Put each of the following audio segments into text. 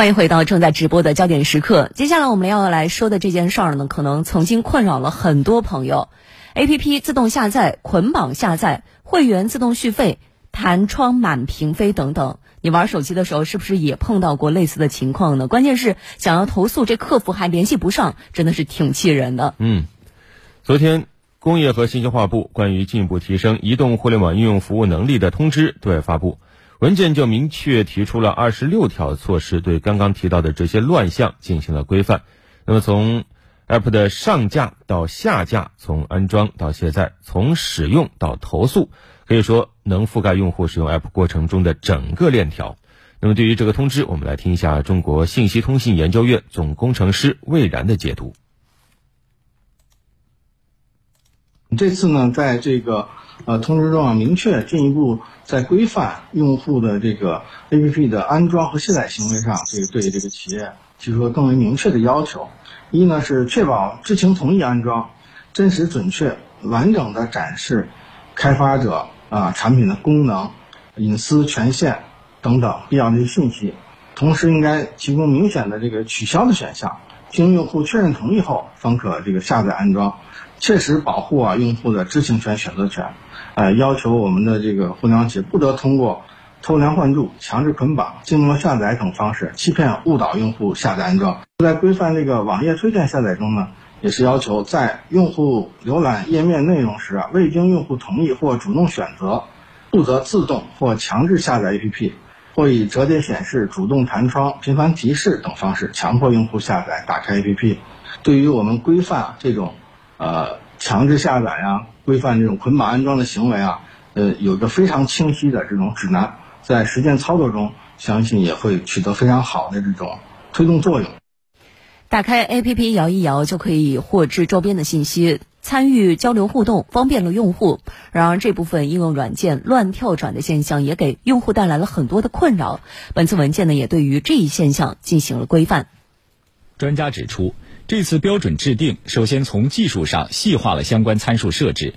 欢迎回到正在直播的焦点时刻。接下来我们要来说的这件事儿呢，可能曾经困扰了很多朋友。A P P 自动下载、捆绑下载、会员自动续费、弹窗满屏飞等等，你玩手机的时候是不是也碰到过类似的情况呢？关键是想要投诉，这客服还联系不上，真的是挺气人的。嗯，昨天工业和信息化部关于进一步提升移动互联网应用服务能力的通知对外发布。文件就明确提出了二十六条措施，对刚刚提到的这些乱象进行了规范。那么，从 App 的上架到下架，从安装到卸载，从使用到投诉，可以说能覆盖用户使用 App 过程中的整个链条。那么，对于这个通知，我们来听一下中国信息通信研究院总工程师魏然的解读。这次呢，在这个。呃，通知中啊，明确进一步在规范用户的这个 APP 的安装和卸载行为上，这个对这个企业提出了更为明确的要求。一呢是确保知情同意安装，真实准确完整的展示开发者啊产品的功能、隐私权限等等必要的信息。同时，应该提供明显的这个取消的选项，经用户确认同意后方可这个下载安装，切实保护啊用户的知情权、选择权。呃，要求我们的这个互联网企业不得通过偷梁换柱、强制捆绑、静默下载等方式欺骗、误导用户下载安装。在规范这个网页推荐下载中呢，也是要求在用户浏览页面内容时啊，未经用户同意或主动选择，不得自动或强制下载 APP，或以折叠显示、主动弹窗、频繁提示等方式强迫用户下载、打开 APP。对于我们规范这种呃强制下载呀。规范这种捆绑安装的行为啊，呃，有一个非常清晰的这种指南，在实践操作中，相信也会取得非常好的这种推动作用。打开 APP 摇一摇就可以获知周边的信息，参与交流互动，方便了用户。然而，这部分应用软件乱跳转的现象也给用户带来了很多的困扰。本次文件呢，也对于这一现象进行了规范。专家指出。这次标准制定，首先从技术上细化了相关参数设置，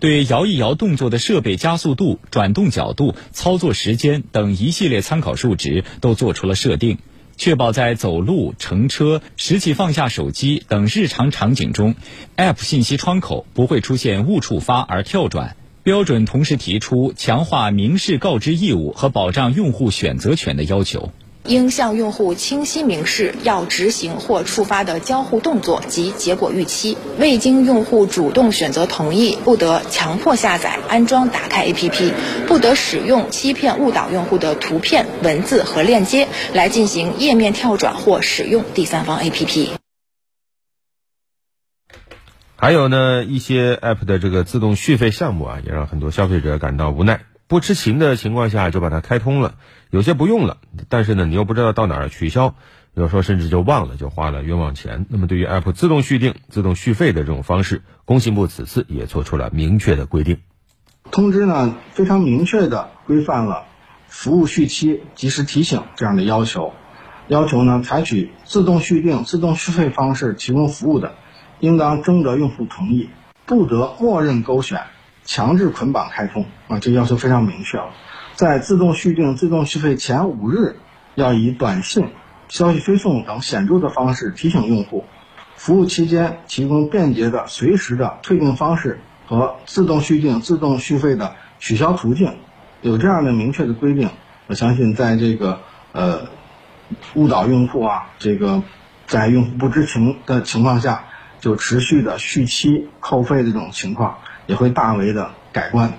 对摇一摇动作的设备加速度、转动角度、操作时间等一系列参考数值都做出了设定，确保在走路、乘车、拾起放下手机等日常场景中，App 信息窗口不会出现误触发而跳转。标准同时提出强化明示告知义务和保障用户选择权的要求。应向用户清晰明示要执行或触发的交互动作及结果预期。未经用户主动选择同意，不得强迫下载、安装、打开 APP，不得使用欺骗、误导用户的图片、文字和链接来进行页面跳转或使用第三方 APP。还有呢，一些 App 的这个自动续费项目啊，也让很多消费者感到无奈。不知情的情况下就把它开通了，有些不用了，但是呢，你又不知道到哪儿取消，有时候甚至就忘了，就花了冤枉钱。那么，对于 App 自动续订、自动续费的这种方式，工信部此次也做出了明确的规定。通知呢，非常明确的规范了服务续期及时提醒这样的要求，要求呢，采取自动续订、自动续费方式提供服务的，应当征得用户同意，不得默认勾选。强制捆绑开通啊，这要求非常明确了。在自动续订、自动续费前五日，要以短信、消息推送等显著的方式提醒用户。服务期间提供便捷的、随时的退订方式和自动续订、自动续费的取消途径。有这样的明确的规定，我相信在这个呃误导用户啊，这个在用户不知情的情况下就持续的续期扣费这种情况。也会大为的改观。